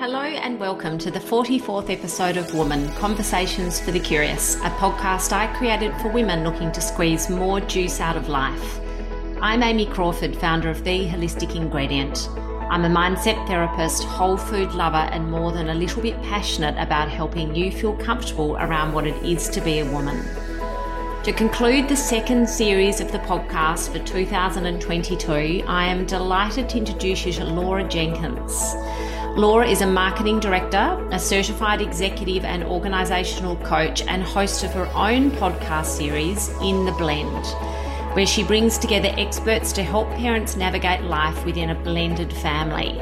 Hello and welcome to the 44th episode of Woman Conversations for the Curious, a podcast I created for women looking to squeeze more juice out of life. I'm Amy Crawford, founder of The Holistic Ingredient. I'm a mindset therapist, whole food lover, and more than a little bit passionate about helping you feel comfortable around what it is to be a woman. To conclude the second series of the podcast for 2022, I am delighted to introduce you to Laura Jenkins. Laura is a marketing director, a certified executive and organisational coach, and host of her own podcast series, In the Blend, where she brings together experts to help parents navigate life within a blended family.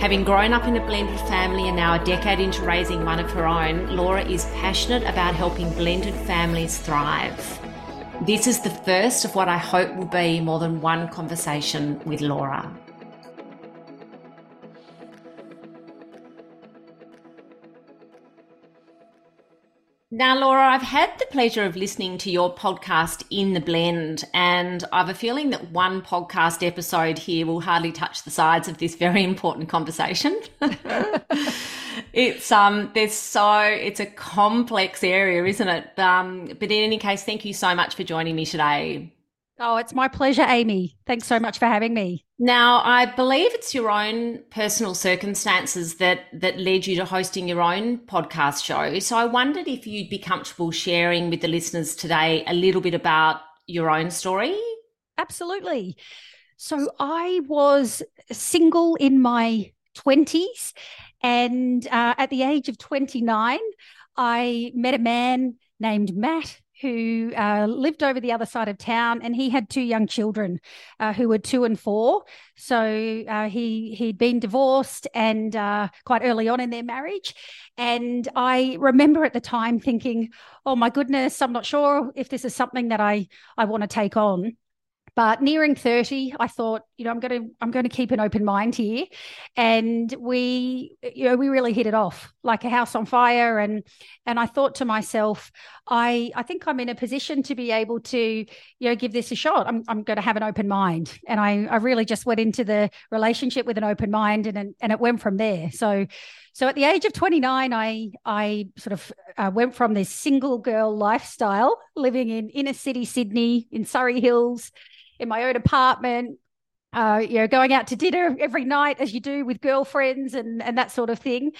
Having grown up in a blended family and now a decade into raising one of her own, Laura is passionate about helping blended families thrive. This is the first of what I hope will be more than one conversation with Laura. Now, Laura, I've had the pleasure of listening to your podcast in the blend, and I have a feeling that one podcast episode here will hardly touch the sides of this very important conversation. it's um, there's so it's a complex area, isn't it? Um, but in any case, thank you so much for joining me today. Oh, it's my pleasure, Amy. Thanks so much for having me. Now, I believe it's your own personal circumstances that that led you to hosting your own podcast show. So I wondered if you'd be comfortable sharing with the listeners today a little bit about your own story. Absolutely. So I was single in my 20s and uh, at the age of 29 I met a man named Matt who uh, lived over the other side of town, and he had two young children uh, who were two and four. So uh, he he'd been divorced and uh, quite early on in their marriage. And I remember at the time thinking, "Oh my goodness, I'm not sure if this is something that I I want to take on." But nearing 30 i thought you know i'm going to i'm going to keep an open mind here. And we you know we really hit it off like a house on fire. And and i thought to myself i i think i'm in a position to be able to you know give this a shot. I'm, I'm going to have an open mind. And i i really just went into the relationship with an open mind and and it went from there. So so at the age of 29 i i sort of uh, went from this single girl lifestyle living in inner city sydney in surry hills in my own apartment, uh, you know, going out to dinner every night as you do with girlfriends and and that sort of thing.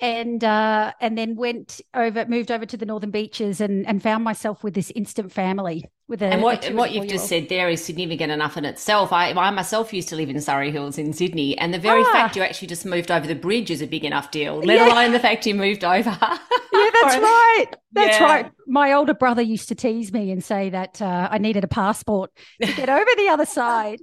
And uh, and then went over, moved over to the Northern Beaches, and and found myself with this instant family. With a and what what you've just said there is significant enough in itself. I I myself used to live in Surry Hills in Sydney, and the very ah. fact you actually just moved over the bridge is a big enough deal. Let yeah. alone the fact you moved over. yeah, that's right. That's yeah. right. My older brother used to tease me and say that uh, I needed a passport to get over the other side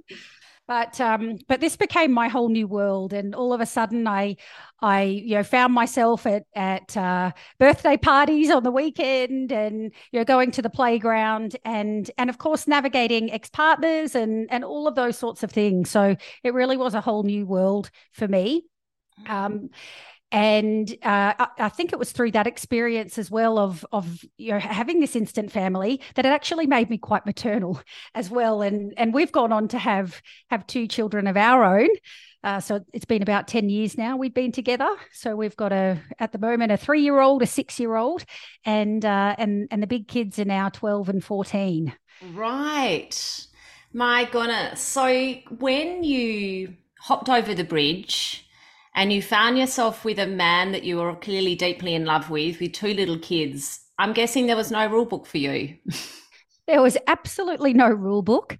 but um, but this became my whole new world, and all of a sudden, I I you know found myself at at uh, birthday parties on the weekend, and you know going to the playground, and and of course navigating ex partners and and all of those sorts of things. So it really was a whole new world for me. Um, and uh, I, I, think it was through that experience as well of of you know having this instant family that it actually made me quite maternal as well. And and we've gone on to have have two children of our own. Uh, so it's been about 10 years now we've been together. So we've got a at the moment a three year old a six year old and uh, and and the big kids are now 12 and 14 right. My goodness. So when you hopped over the bridge and you found yourself with a man that you were clearly deeply in love with, with two little kids, I'm guessing there was no rule book for you. there was absolutely no rule book.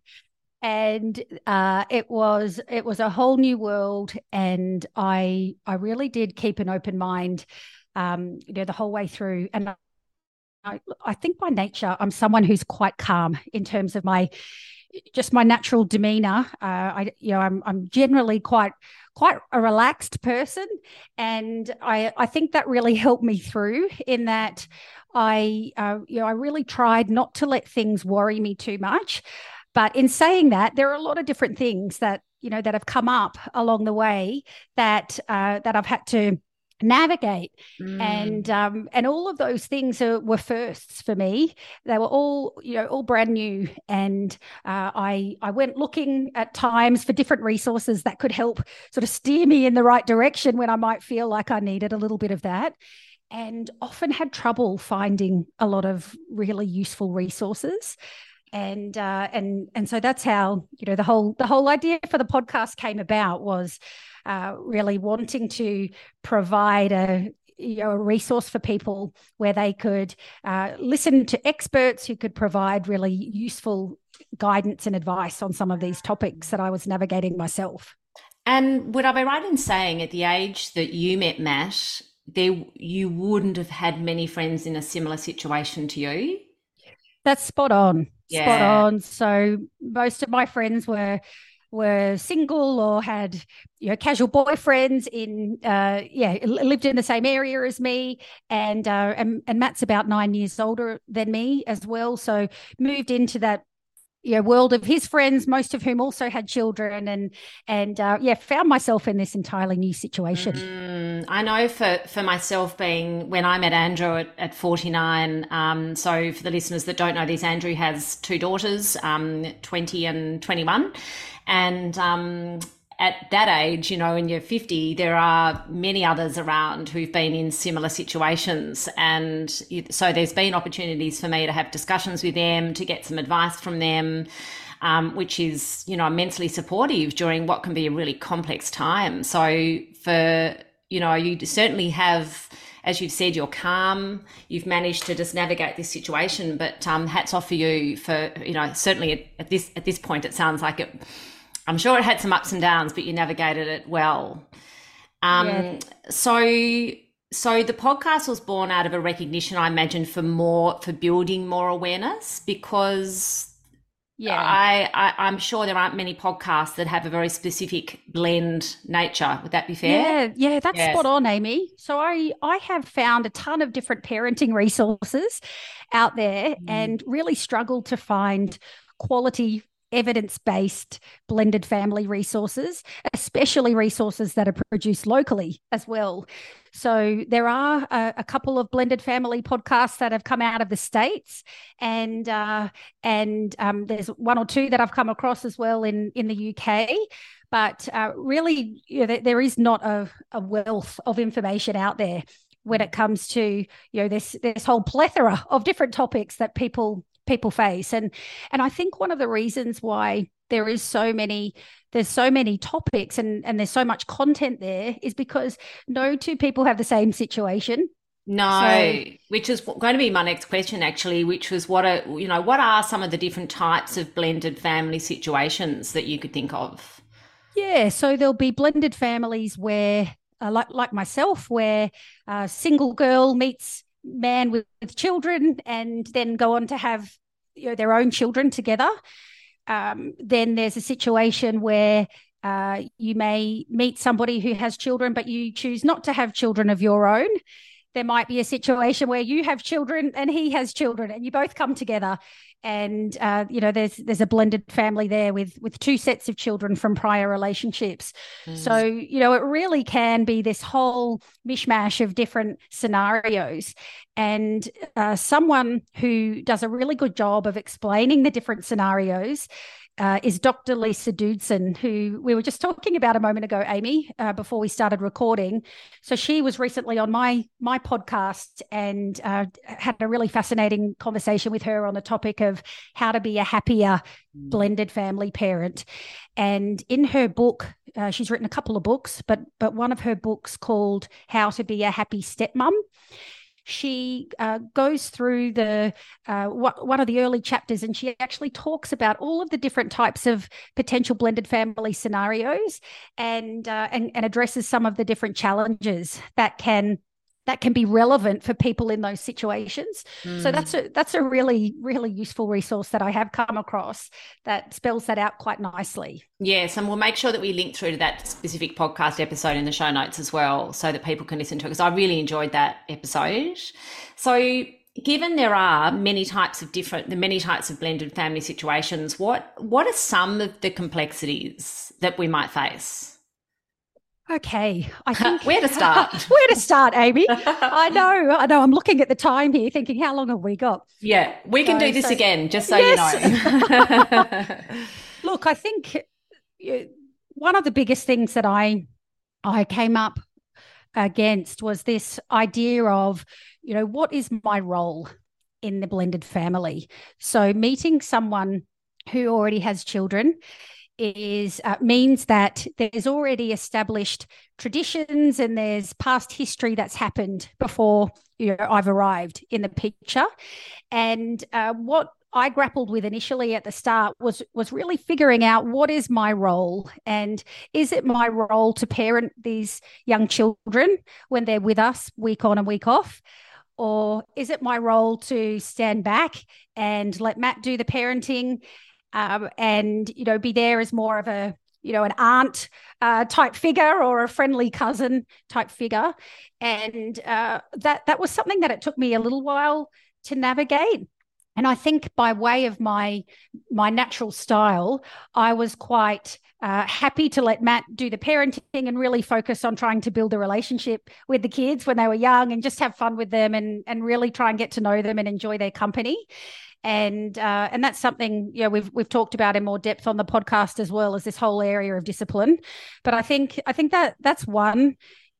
And uh, it was it was a whole new world, and I I really did keep an open mind, um, you know, the whole way through. And I, I think by nature I'm someone who's quite calm in terms of my just my natural demeanor. Uh, I, you know, I'm I'm generally quite quite a relaxed person, and I I think that really helped me through in that I uh, you know I really tried not to let things worry me too much. But in saying that, there are a lot of different things that you know that have come up along the way that uh, that I've had to navigate. Mm. and um, and all of those things are, were firsts for me. They were all you know all brand new. And uh, i i went looking at times for different resources that could help sort of steer me in the right direction when i might feel like i needed a little bit of that. And often had trouble finding a lot of really useful resources and uh, and and so that's how you know the whole the whole idea for the podcast came about was uh, really wanting to provide a you know, a resource for people where they could uh, listen to experts who could provide really useful guidance and advice on some of these topics that I was navigating myself. And would I be right in saying at the age that you met Matt, there you wouldn't have had many friends in a similar situation to you? That's spot on. Yeah. Spot on. So most of my friends were were single or had you know casual boyfriends in uh yeah lived in the same area as me and uh and, and Matt's about 9 years older than me as well so moved into that you know, world of his friends, most of whom also had children, and and uh, yeah, found myself in this entirely new situation. Mm, I know for for myself, being when I met Andrew at, at forty nine. Um, so for the listeners that don't know this, Andrew has two daughters, um, twenty and twenty one, and um, at that age, you know, in your 50, there are many others around who've been in similar situations. And so there's been opportunities for me to have discussions with them, to get some advice from them, um, which is, you know, immensely supportive during what can be a really complex time. So for, you know, you certainly have as you've said, you're calm. You've managed to just navigate this situation. But um, hats off for you for you know certainly at, at, this at this point it sounds like it I'm sure it had some ups and downs, but you navigated it well. Um, yeah. So, so the podcast was born out of a recognition, I imagine, for more for building more awareness because. Yeah, I, I am sure there aren't many podcasts that have a very specific blend nature. Would that be fair? Yeah, yeah, that's yes. spot on, Amy. So I I have found a ton of different parenting resources out there, mm. and really struggled to find quality evidence based blended family resources, especially resources that are produced locally as well. So there are a, a, couple of blended family podcasts that have come out of the states, and uh, and um, there's one or two that I've come across as well in in the UK. But uh, really, you know, there is not a, a wealth of information out there when it comes to you know this this whole plethora of different topics that people people face and and i think one of the reasons why there is so many there's so many topics and and there's so much content there is because no two people have the same situation no, so, which is going to be my next question actually, which was what are you know what are some of the different types of blended family situations that you could think of? Yeah, so there'll be blended families where, uh, like like myself, where a single girl meets man with, with children and then go on to have you know, their own children together. Um, then there's a situation where uh, you may meet somebody who has children, but you choose not to have children of your own. There might be a situation where you have children and he has children, and you both come together and uh, you know there's there's a blended family there with with two sets of children from prior relationships mm. so you know it really can be this whole mishmash of different scenarios and uh, someone who does a really good job of explaining the different scenarios uh, is Dr. Lisa Doodson, who we were just talking about a moment ago, Amy, uh, before we started recording. So she was recently on my my podcast and uh, had a really fascinating conversation with her on the topic of how to be a happier mm. blended family parent. And in her book, uh, she's written a couple of books, but but one of her books called How to Be a Happy Stepmom she uh, goes through the uh, one of the early chapters and she actually talks about all of the different types of potential blended family scenarios and uh, and, and addresses some of the different challenges that can that can be relevant for people in those situations. Mm. So that's a that's a really really useful resource that I have come across that spells that out quite nicely. Yes, and we'll make sure that we link through to that specific podcast episode in the show notes as well, so that people can listen to it. Because I really enjoyed that episode. So given there are many types of different the many types of blended family situations what what are some of the complexities that we might face Okay, I think where to start? where to start, Amy? I know, I know. I'm looking at the time here, thinking, how long have we got? Yeah, we can so, do this so, again, just so yes. you know. Look, I think one of the biggest things that I I came up against was this idea of, you know, what is my role in the blended family? So meeting someone who already has children is uh, means that there's already established traditions and there's past history that's happened before you know I've arrived in the picture, and uh, what I grappled with initially at the start was was really figuring out what is my role and is it my role to parent these young children when they're with us week on and week off? Or is it my role to stand back and let Matt do the parenting um, and you know be there as more of a you know an aunt uh, type figure or a friendly cousin type figure. And uh, that that was something that it took me a little while to navigate. And i think by way of my my natural style i was quite uh, happy to let matt do the parenting and really focus on trying to build a relationship with the kids when they were young and just have fun with them and and really try and get to know them and enjoy their company and uh, and that's something you know we've we've talked about in more depth on the podcast as well as this whole area of discipline. But I think I think that that's one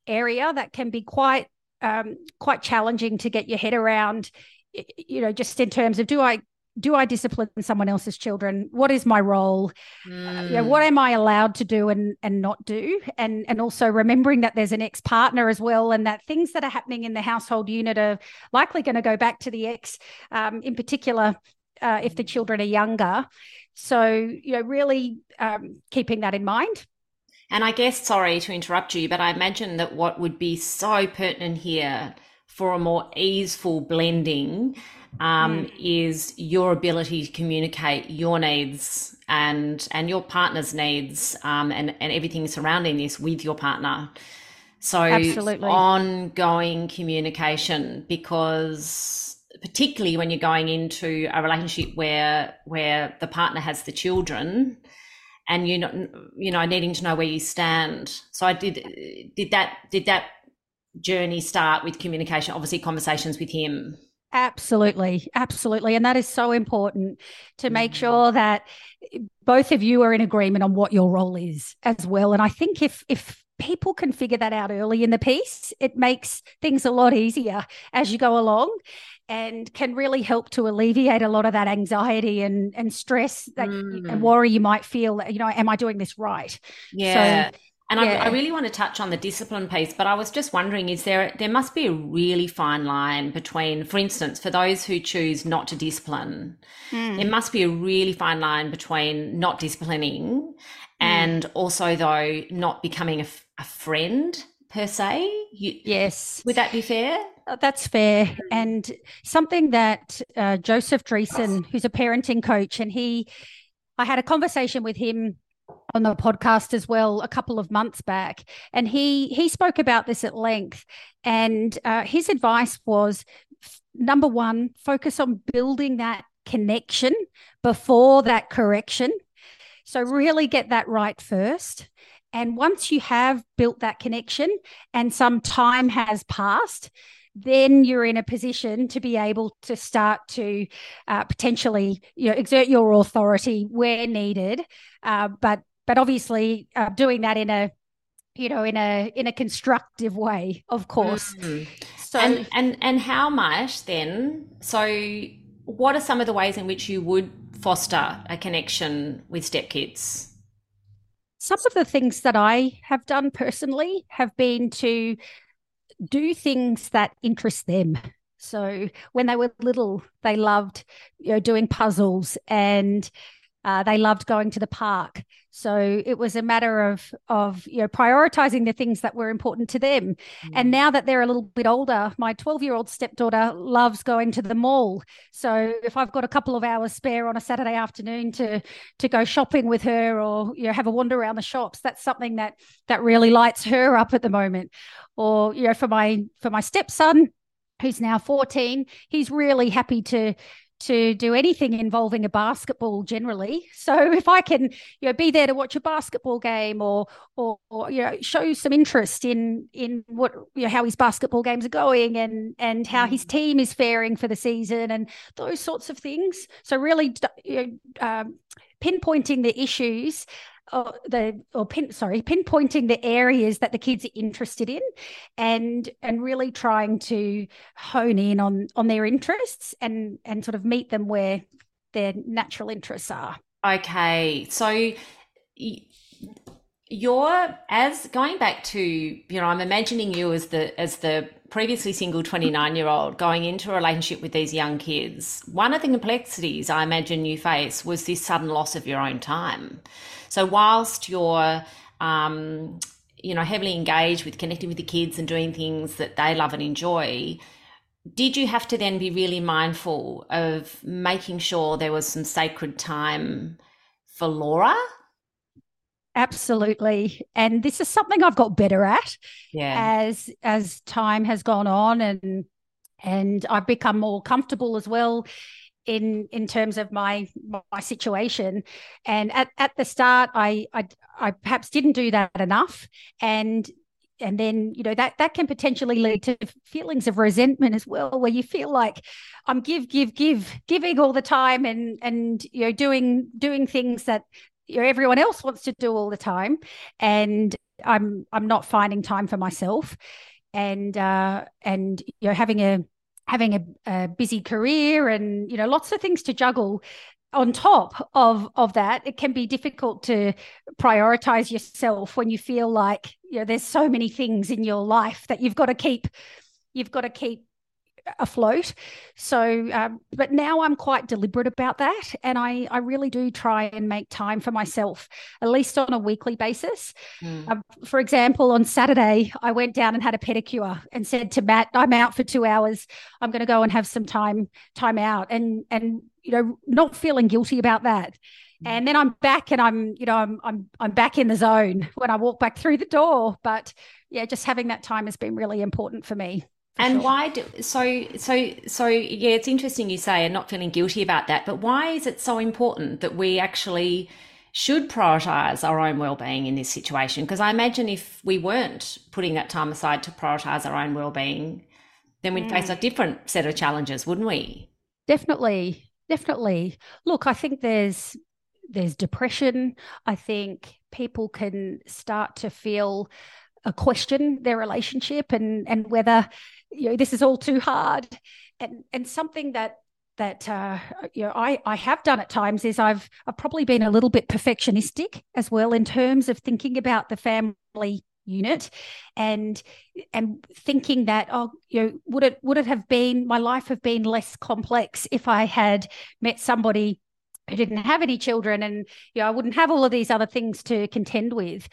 area that can be quite um, quite challenging to get your head around. You know, just in terms of do I do I discipline someone else's children? What is my role? Mm. you know, what am I allowed to do and and not do? And and also remembering that there's an ex partner as well, and that things that are happening in the household unit are likely going to go back to the ex, um, in particular uh, if the children are younger. So you know, really um, keeping that in mind. And I guess, sorry to interrupt you, but I imagine that what would be so pertinent here for a more easeful blending um, mm. is your ability to communicate your needs and and your partner's needs um, and and everything surrounding this with your partner. So Absolutely. ongoing communication because particularly when you're going into a relationship where where the partner has the children and you know you know needing to know where you stand. So I did did that did that journey start with communication obviously conversations with him Absolutely, absolutely. And that is so important to make mm. sure that both of you are in agreement on what your role is as well. And I think if if people can figure that out early in the piece, it makes things a lot easier as you go along and can really help to alleviate a lot of that anxiety and and stress that mm. and worry you might feel that you know am I doing this right? Yeah. So and yeah. I, I, really want to touch on the discipline piece, but I was just wondering: is there there must be a really fine line between, for instance, for those who choose not to discipline, mm. there must be a really fine line between not disciplining mm. and also though not becoming a, a friend per se. You, yes, would that be fair? Uh, that's fair. Hmm. And something that uh, Joseph Dreesen, who's a parenting coach, and he, I had a conversation with him on the podcast as well a couple of months back, and he he spoke about this at length. And uh, his advice was: number one, focus on building that connection before that correction. So really get that right first. And once you have built that connection and some time has passed, then you're in a position to be able to start to uh, potentially you know exert your authority where needed. Uh, but but obviously uh, doing that in a you know in a in a constructive way of course. Mm-hmm. so and and and how much then so what are some of the ways in which you would foster a connection with stepkids some of the things that i have done personally have been to do things that interest them so when they were little they loved you know doing puzzles and uh, they loved going to the park. So it was a matter of of you know prioritizing the things that were important to them. Mm. And now that they're a little bit older, my 12-year-old stepdaughter loves going to the mall. So if I've got a couple of hours spare on a Saturday afternoon to to go shopping with her or you know have a wander around the shops, that's something that that really lights her up at the moment. Or you know for my for my stepson who's now 14, he's really happy to to do anything involving a basketball generally. So if I can, you know, be there to watch a basketball game or or, or you know show some interest in in what you know how his basketball games are going and and how his mm. team is faring for the season and those sorts of things. So really, you know, um, pinpointing the issues or the or pin sorry pinpointing the areas that the kids are interested in and and really trying to hone in on on their interests and and sort of meet them where their natural interests are. Okay so you're as going back to you know i'm imagining you as the as the previously single 29 year old going into a relationship with these young kids one of the complexities i imagine you face was this sudden loss of your own time so whilst you're um, you know heavily engaged with connecting with the kids and doing things that they love and enjoy did you have to then be really mindful of making sure there was some sacred time for Laura? Absolutely. And this is something I've got better at yeah. as as time has gone on and and I've become more comfortable as well in in terms of my my situation and at, at the start I, I i perhaps didn't do that enough and and then you know that that can potentially lead to feelings of resentment as well where you feel like i'm give give give giving all the time and and you know doing doing things that everyone else wants to do all the time and i'm i'm not finding time for myself. And uh and you know having a having a, a busy career and you know lots of things to juggle on top of of that it can be difficult to prioritize yourself when you feel like you know there's so many things in your life that you've got to keep you've got to keep afloat. So, um, but now I'm quite deliberate about that, and I I really do try and make time for myself, at least on a weekly basis. Mm. Um, for example, on Saturday, I went down and had a pedicure, and said to Matt, "I'm out for two hours. I'm going to go and have some time time out," and and you know, not feeling guilty about that. Mm. And then I'm back, and I'm you know I'm I'm I'm back in the zone when I walk back through the door. But yeah, just having that time has been really important for me and sure. why do so so so yeah it's interesting you say and not feeling guilty about that but why is it so important that we actually should prioritize our own well-being in this situation because i imagine if we weren't putting that time aside to prioritize our own well-being then we'd mm. face a different set of challenges wouldn't we definitely definitely look i think there's there's depression i think people can start to feel question their relationship and and whether you know this is all too hard. And and something that that uh, you know I I have done at times is I've I've probably been a little bit perfectionistic as well in terms of thinking about the family unit and and thinking that oh you know would it would it have been my life have been less complex if I had met somebody who didn't have any children and you know I wouldn't have all of these other things to contend with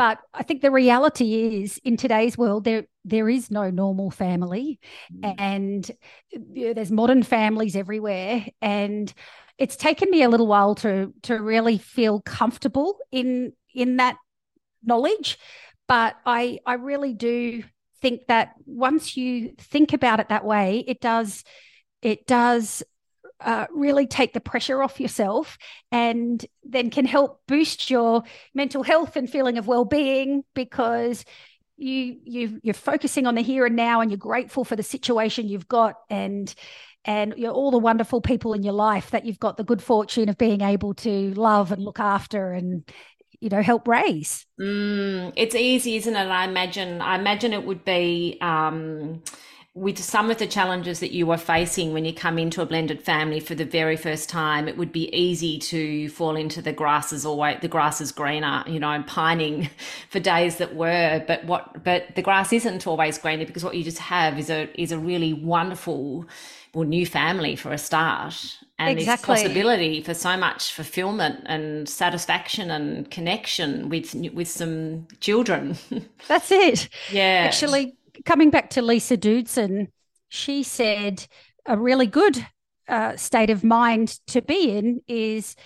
but I think the reality is in today's world, there there is no normal family, mm. and you know, there's modern families everywhere. And it's taken me a little while to to really feel comfortable in in that knowledge. But I I really do think that once you think about it that way, it does it does uh, really take the pressure off yourself and then can help boost your mental health and feeling of well-being because you you you're focusing on the here and now and you're grateful for the situation you've got and and you're all the wonderful people in your life that you've got the good fortune of being able to love and look after and you know help raise. Mm, it's easy isn't it? I imagine i imagine it would be um with some of the challenges that you are facing when you come into a blended family for the very first time, it would be easy to fall into the grass is always the grass is greener, you know, and pining for days that were. But what but the grass isn't always greener because what you just have is a is a really wonderful well new family for a start. And exactly. this possibility for so much fulfillment and satisfaction and connection with with some children. That's it. Yeah. Actually, coming back to Lisa Doodson, she said a really good uh, state of mind to be in is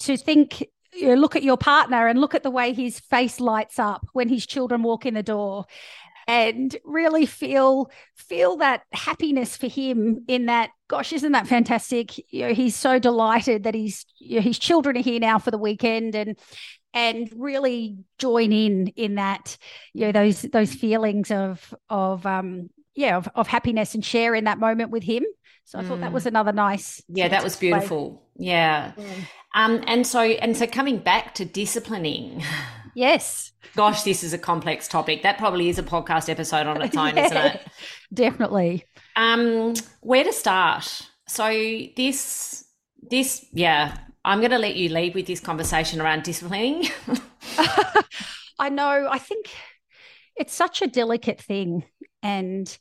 to think you know, look at your partner and look at the way his face lights up when his children walk in the door and really feel feel that happiness for him in that gosh isn't that fantastic? You know he's so delighted that he's you know, his children are here now for the weekend and and really join in in that you know those those feelings of of um yeah of, of happiness and share in that moment with him. So i mm. thought that was mm. another nice yeah that was beautiful. Yeah. Mm. um and so and so coming back to disciplining. Yes. Gosh this is a complex topic. That probably is a podcast episode on its own yeah, isn't it? definitely. Um where to start? So this this yeah I'm going to let you lead with this conversation around disciplining. I know. I think it's such a delicate thing. And,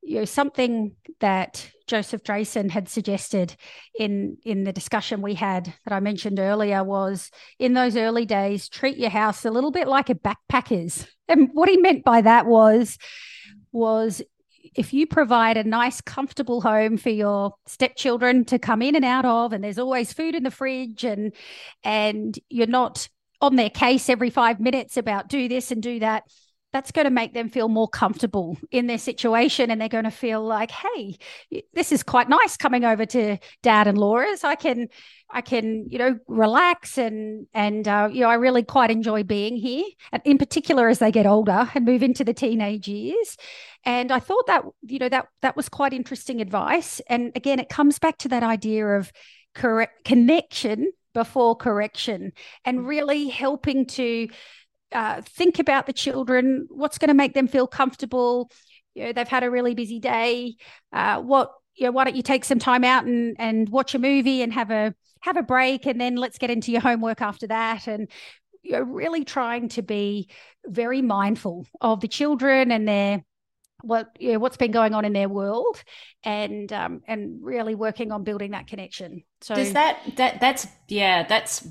you know, something that Joseph Drayson had suggested in, in the discussion we had that I mentioned earlier was in those early days, treat your house a little bit like a backpacker's. And what he meant by that was, was if you provide a nice, comfortable home for your stepchildren to come in and out of, and there's always food in the fridge, and and you're not on their case every five minutes about do this and do that, that's going to make them feel more comfortable in their situation and they're going to feel like hey this is quite nice coming over to dad and laura's i can i can you know relax and and uh, you know i really quite enjoy being here and in particular as they get older and move into the teenage years. And i thought that you know that that was quite interesting advice. And again it comes back to that idea of correct connection before correction and really helping to uh, think about the children, what's going to make them feel comfortable. You know, they've had a really busy day. Uh, what you know, why don't you take some time out and and watch a movie and have a have a break, and then let's get into your homework after that. And know, really trying to be very mindful of the children and their what you know, what's been going on in their world and um and really working on building that connection so does that that that's yeah that's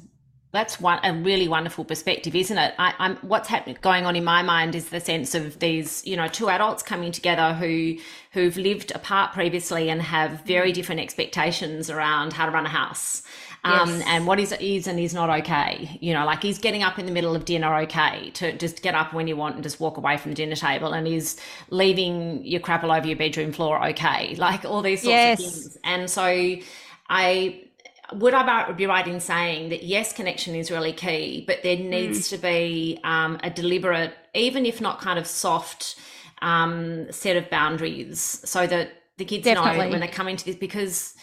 that's one a really wonderful perspective, isn't it? I, am what's happening going on in my mind is the sense of these, you know, two adults coming together who who've lived apart previously and have very mm. different expectations around how to run a house. Um, yes. and what is is and is not okay. You know, like is getting up in the middle of dinner okay to just get up when you want and just walk away from the dinner table, and is leaving your crap all over your bedroom floor okay? Like all these sorts yes. of things. And so I would I be right in saying that yes, connection is really key, but there needs mm. to be um, a deliberate, even if not kind of soft, um, set of boundaries so that the kids Definitely. know when they come into this because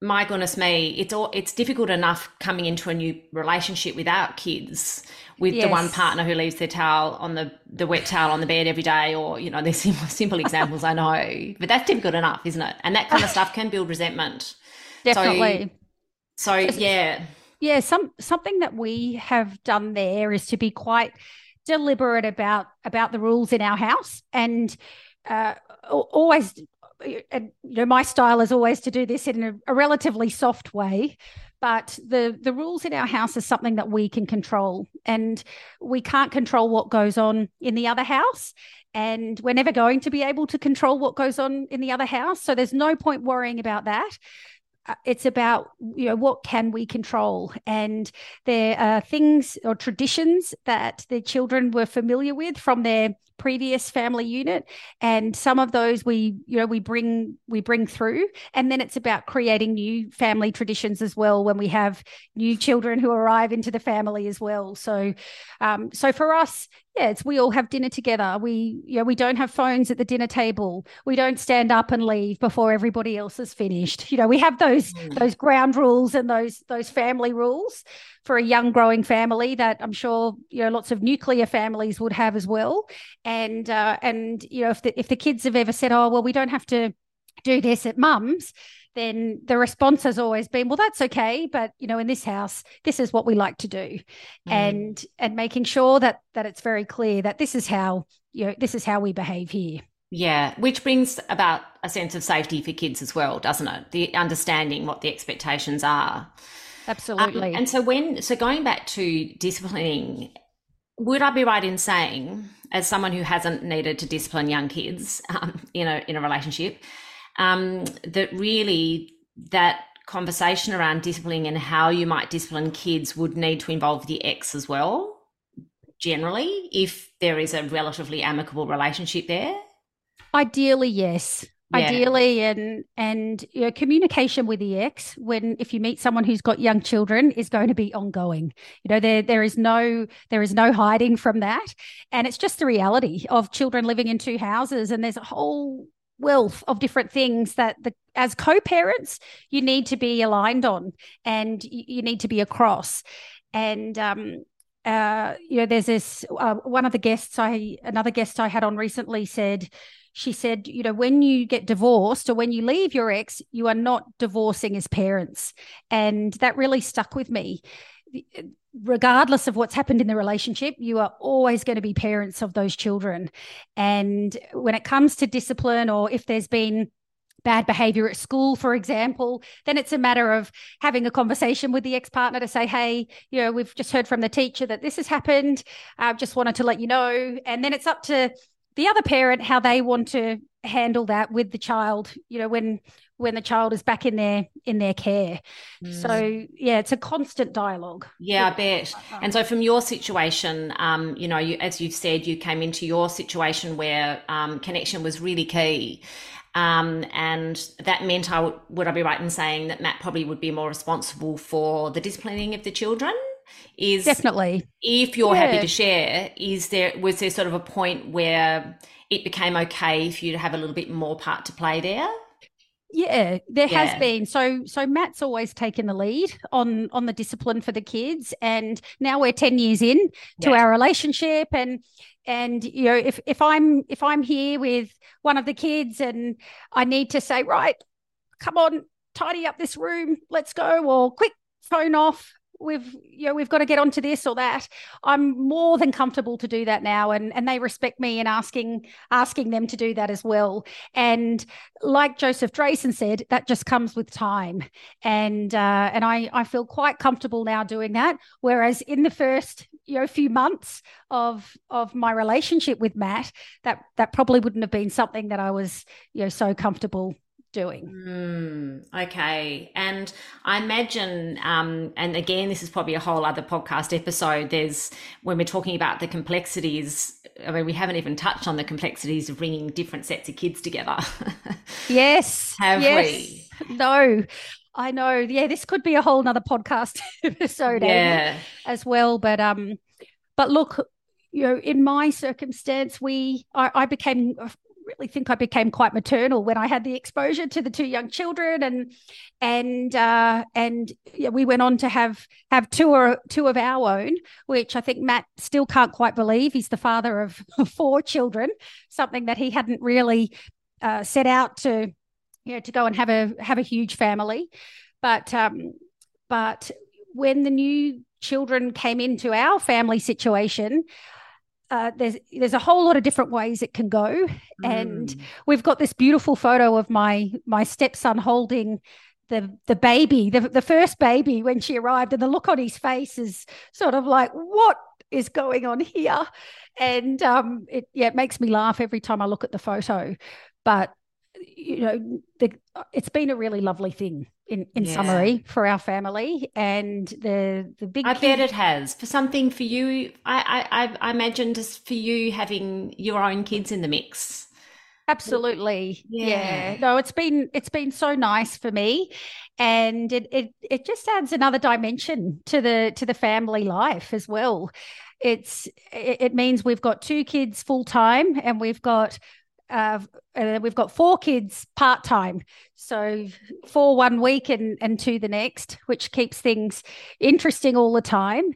my goodness me, it's all it's difficult enough coming into a new relationship without kids, with yes. the one partner who leaves their towel on the the wet towel on the bed every day, or you know, there's simple, simple examples I know, but that's difficult enough, isn't it? And that kind of stuff can build resentment. Definitely. So, so yeah. Yeah, some something that we have done there is to be quite deliberate about about the rules in our house and uh, always and you know my style is always to do this in a, a, relatively soft way but the the rules in our house is something that we can control and we can't control what goes on in the other house and we're never going to be able to control what goes on in the other house so there's no point worrying about that Uh, it's about you know what can we control? And there are things or traditions that the children were familiar with from their previous family unit and some of those we you know we bring we bring through. And then it's about creating new family traditions as well when we have new children who arrive into the family as well. So um, so for us yeah it's we all have dinner together. We you know we don't have phones at the dinner table. We don't stand up and leave before everybody else is finished. You know we have those mm. those ground rules and those those family rules for a young growing family that I'm sure you know lots of nuclear families would have as well. And uh, and you know if the if the kids have ever said, oh well, we don't have to do this at mum's, then the response has always been, well, that's okay, but you know, in this house, this is what we like to do, mm. and and making sure that that it's very clear that this is how you know this is how we behave here. Yeah, which brings about a sense of safety for kids as well, doesn't it? The understanding what the expectations are. Absolutely. Um, and so when so going back to disciplining, would I be right in saying, as someone who hasn't needed to discipline young kids um, in a in a relationship, um, that really that conversation around disciplining and how you might discipline kids would need to involve the ex as well? generally if there is a relatively amicable relationship there? Ideally, yes. Yeah. Ideally, and and know, communication with the ex when if you meet someone who's got young children is going to be ongoing. You know, there there is no there is no hiding from that, and it's just the reality of children living in two houses, and there's a whole wealth of different things that the as co-parents you need to be aligned on and you, you need to be across and um uh, you know, there's this uh, one of the guests I, another guest I had on recently said, she said, you know, when you get divorced or when you leave your ex, you are not divorcing as parents. And that really stuck with me. Regardless of what's happened in the relationship, you are always going to be parents of those children. And when it comes to discipline or if there's been bad behavior at school, for example, then it's a matter of having a conversation with the ex partner to say, hey, you know, we've just heard from the teacher that this has happened. I just wanted to let you know. And then it's up to the other parent how they want to handle that with the child, you know, when when the child is back in their in their care. Mm. So yeah, it's a constant dialogue. Yeah, I bet. And so from your situation, um, you know, you, as you've said, you came into your situation where um, connection was really key. Um, and that meant I would, would I be right in saying that Matt probably would be more responsible for the disciplining of the children? Is definitely if you're yeah. happy to share, is there was there sort of a point where it became okay for you to have a little bit more part to play there? Yeah, there yeah. has been. So so Matt's always taken the lead on on the discipline for the kids and now we're 10 years in to yeah. our relationship and and you know if if I'm if I'm here with one of the kids and I need to say right, come on, tidy up this room, let's go or quick phone off we've you know we've got to get onto this or that. I'm more than comfortable to do that now and and they respect me in asking asking them to do that as well. And like joseph drayson said that just comes with time. And uh, and i i feel quite comfortable now doing that. Whereas in the first you know few months of of my relationship with matt that that probably wouldn't have been something that i was you know so comfortable doing. Mm, okay. And I imagine, um, and again, this is probably a whole other podcast episode. There's when we're talking about the complexities, I mean, we haven't even touched on the complexities of bringing different sets of kids together. yes. Have yes. we? No. I know. Yeah, this could be a whole nother podcast episode yeah. as well. But um, but look, you know, in my circumstance, we I, I became really think I became quite maternal when I had the exposure to the two young children, and and uh, and yeah, we went on to have have two or two of our own, which I think Matt still can't quite believe. He's the father of four children, something that he hadn't really uh, set out to, you know, to go and have a have a huge family, but um, but when the new children came into our family situation, uh, there's there's a whole lot of different ways it can go, mm. and we've got this beautiful photo of my my stepson holding the the baby, the the first baby when she arrived, and the look on his face is sort of like, what is going on here? And um, it yeah, it makes me laugh every time I look at the photo. But you know, the, it's been a really lovely thing in, in yeah. summary for our family and the the big I key- bet it has for something for you I, I I imagine just for you having your own kids in the mix absolutely yeah. yeah. no it's been it's been so nice for me and it, it it just adds another dimension to the to the family life as well it's it, it means we've got two kids full time and we've got uh, uh, we've got four kids part time, so four one week and and two the next, which keeps things interesting all the time.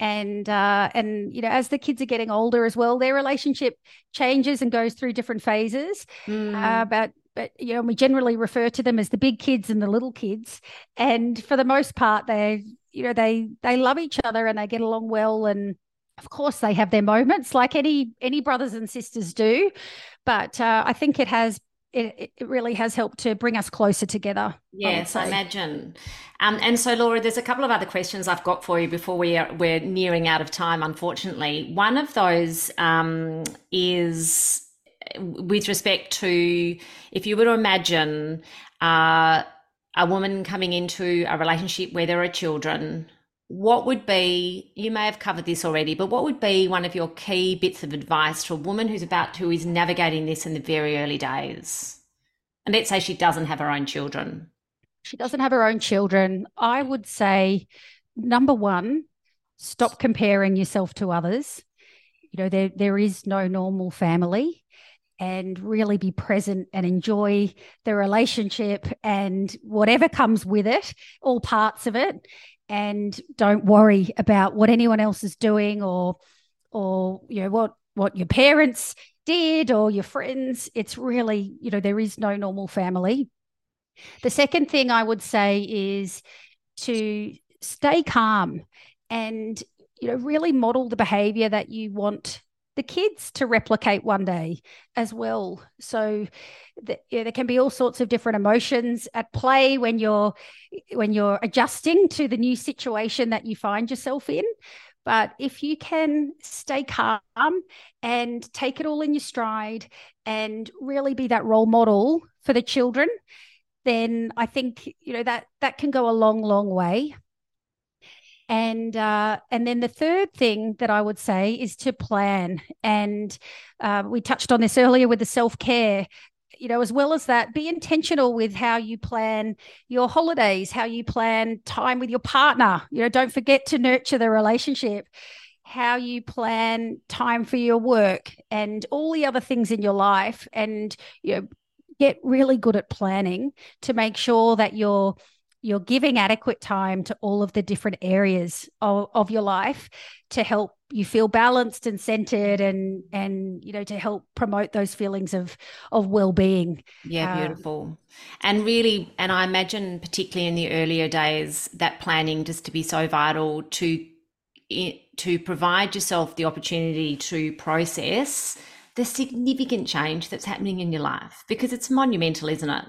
And uh, and you know, as the kids are getting older as well, their relationship changes and goes through different phases. Mm. Uh, but but you know, we generally refer to them as the big kids and the little kids. And for the most part, they you know they they love each other and they get along well and of course they have their moments like any any brothers and sisters do but uh, I think it has it, it really has helped to bring us closer together. Yes, I, I imagine. Um, and so, Laura, there's a couple of other questions I've got for you before we are, we're nearing out of time, unfortunately. One of those um, is with respect to if you were to imagine uh, a woman coming into a relationship where there are children what would be you may have covered this already but what would be one of your key bits of advice to a woman who's about who is navigating this in the very early days? And let's say she doesn't have her own children. She doesn't have her own children. I would say number one stop comparing yourself to others. You know there there is no normal family. And really be present and enjoy the relationship and whatever comes with it all parts of it and don't worry about what anyone else is doing or or you know what what your parents did or your friends. It's really you know there is no normal family. The second thing i would say is to stay calm and you know really model the behavior that you want the kids to replicate one day as well. So the, yeah, there can be all sorts of different emotions at play when you're when you're adjusting to the new situation that you find yourself in. But if you can stay calm and take it all in your stride and really be that role model for the children, then I think you know that that can go a long, long way and uh, and then the third thing that I would say is to plan. And uh, we touched on this earlier with the self care. You know, as well as that, be intentional with how you plan your holidays, how you plan time with your partner. You know, don't forget to nurture the relationship how you plan time for your work and all the other things in your life and you know get really good at planning to make sure that you're you're giving adequate time to all of the different areas of, of your life to help you feel balanced and centered and and you know to help promote those feelings of of well-being. Yeah um, beautiful. And really and i imagine particularly in the earlier days that planning just to be so vital to to provide yourself the opportunity to process the significant change that's happening in your life. Because it's monumental isn't it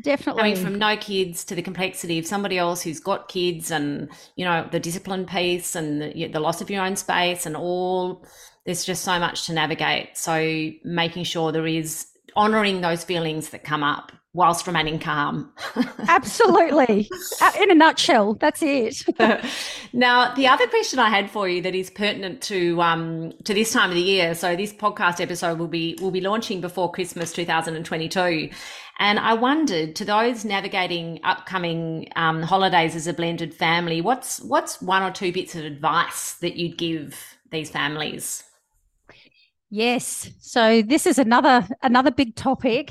Definitely. Coming from no kids to the complexity of somebody else who's got kids and, you know, the discipline piece and the, the loss of your own space and all, there's just so much to navigate. So making sure there is honoring those feelings that come up whilst remaining calm. Absolutely. In a nutshell, that's it. now, the other question I had for you that is pertinent to um, to this time of the year. So this podcast episode will be will be launching before Christmas 2022. And I wondered to those navigating upcoming um, holidays as a blended family, what's what's one or two bits of advice that you'd give these families? Yes. So this is another another big topic.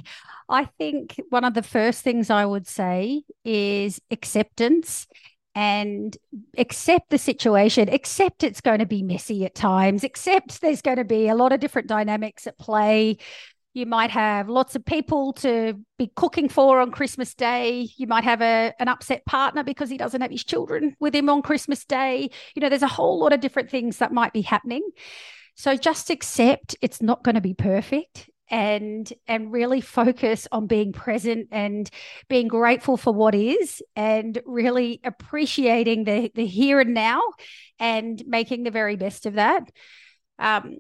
I think one of the first things I would say is acceptance and accept the situation, accept it's going to be messy at times, accept there's going to be a lot of different dynamics at play. You might have lots of people to be cooking for on Christmas Day. You might have a, an upset partner because he doesn't have his children with him on Christmas Day. You know, there's a whole lot of different things that might be happening. So just accept it's not going to be perfect and and really focus on being present and being grateful for what is and really appreciating the the here and now and making the very best of that. Um,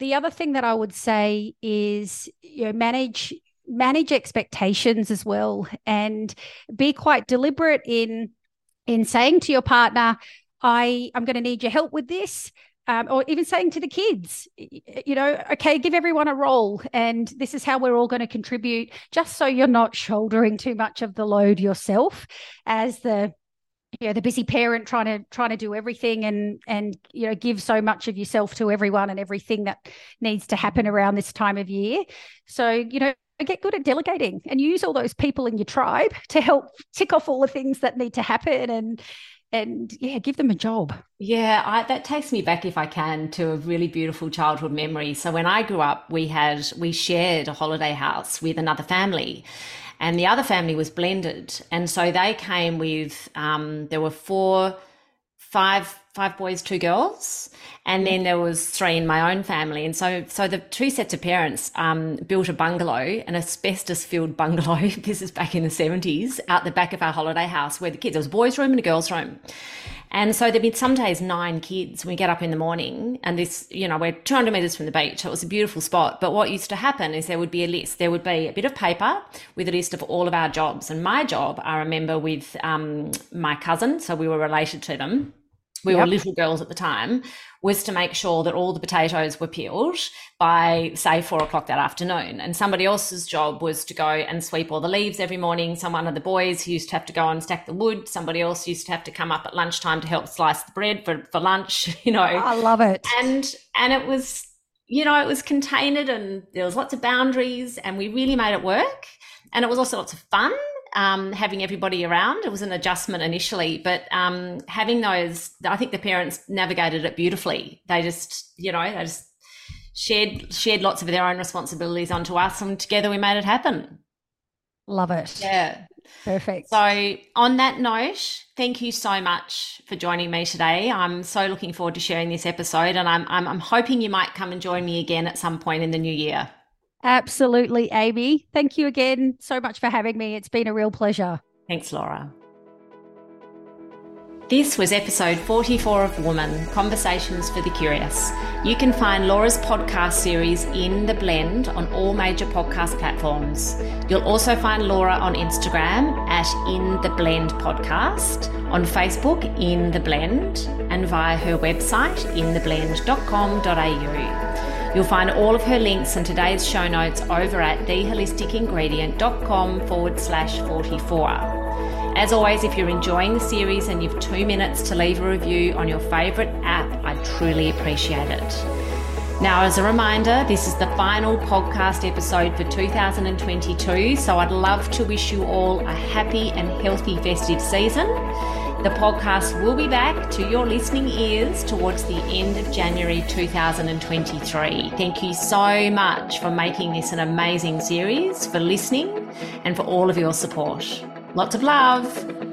the other thing that i would say is you know manage manage expectations as well and be quite deliberate in in saying to your partner i i'm going to need your help with this um, or even saying to the kids, you know, okay, give everyone a role, and this is how we're all going to contribute, just so you're not shouldering too much of the load yourself as the you know the busy parent trying to trying to do everything and and you know give so much of yourself to everyone and everything that needs to happen around this time of year. So you know get good at delegating and use all those people in your tribe to help tick off all the things that need to happen and and yeah, give them a job. Yeah, I, that takes me back, if I can, to a really beautiful childhood memory. So when I grew up, we had we shared a holiday house with another family, and the other family was blended, and so they came with um, there were four, five five boys, two girls, and then there was three in my own family. And so, so the two sets of parents um, built a bungalow, an asbestos-filled bungalow. this is back in the seventies, out the back of our holiday house, where the kids there was a boys' room and a girls' room. And so there'd be some days nine kids. We get up in the morning, and this, you know, we're 200 meters from the beach. it was a beautiful spot. But what used to happen is there would be a list. There would be a bit of paper with a list of all of our jobs. And my job, I remember, with um, my cousin, so we were related to them we yep. were little girls at the time, was to make sure that all the potatoes were peeled by, say, four o'clock that afternoon. And somebody else's job was to go and sweep all the leaves every morning. Some one of the boys used to have to go and stack the wood. Somebody else used to have to come up at lunchtime to help slice the bread for, for lunch, you know. I love it. And and it was, you know, it was contained and there was lots of boundaries and we really made it work. And it was also lots of fun um, having everybody around. It was an adjustment initially, but um, having those, I think the parents navigated it beautifully. They just, you know, they just shared shared lots of their own responsibilities onto us, and together we made it happen. Love it. Yeah. Perfect. So, on that note, thank you so much for joining me today. I'm so looking forward to sharing this episode, and I'm, I'm, I'm hoping you might come and join me again at some point in the new year. Absolutely, Amy. Thank you again so much for having me. It's been a real pleasure. Thanks, Laura. This was episode 44 of Woman Conversations for the Curious. You can find Laura's podcast series In the Blend on all major podcast platforms. You'll also find Laura on Instagram at In the Blend Podcast, on Facebook In the Blend, and via her website intheblend.com.au. You'll find all of her links and today's show notes over at theholisticingredient.com forward slash 44. As always, if you're enjoying the series and you've two minutes to leave a review on your favourite app, I truly appreciate it. Now, as a reminder, this is the final podcast episode for 2022, so I'd love to wish you all a happy and healthy festive season. The podcast will be back to your listening ears towards the end of January 2023. Thank you so much for making this an amazing series, for listening, and for all of your support. Lots of love.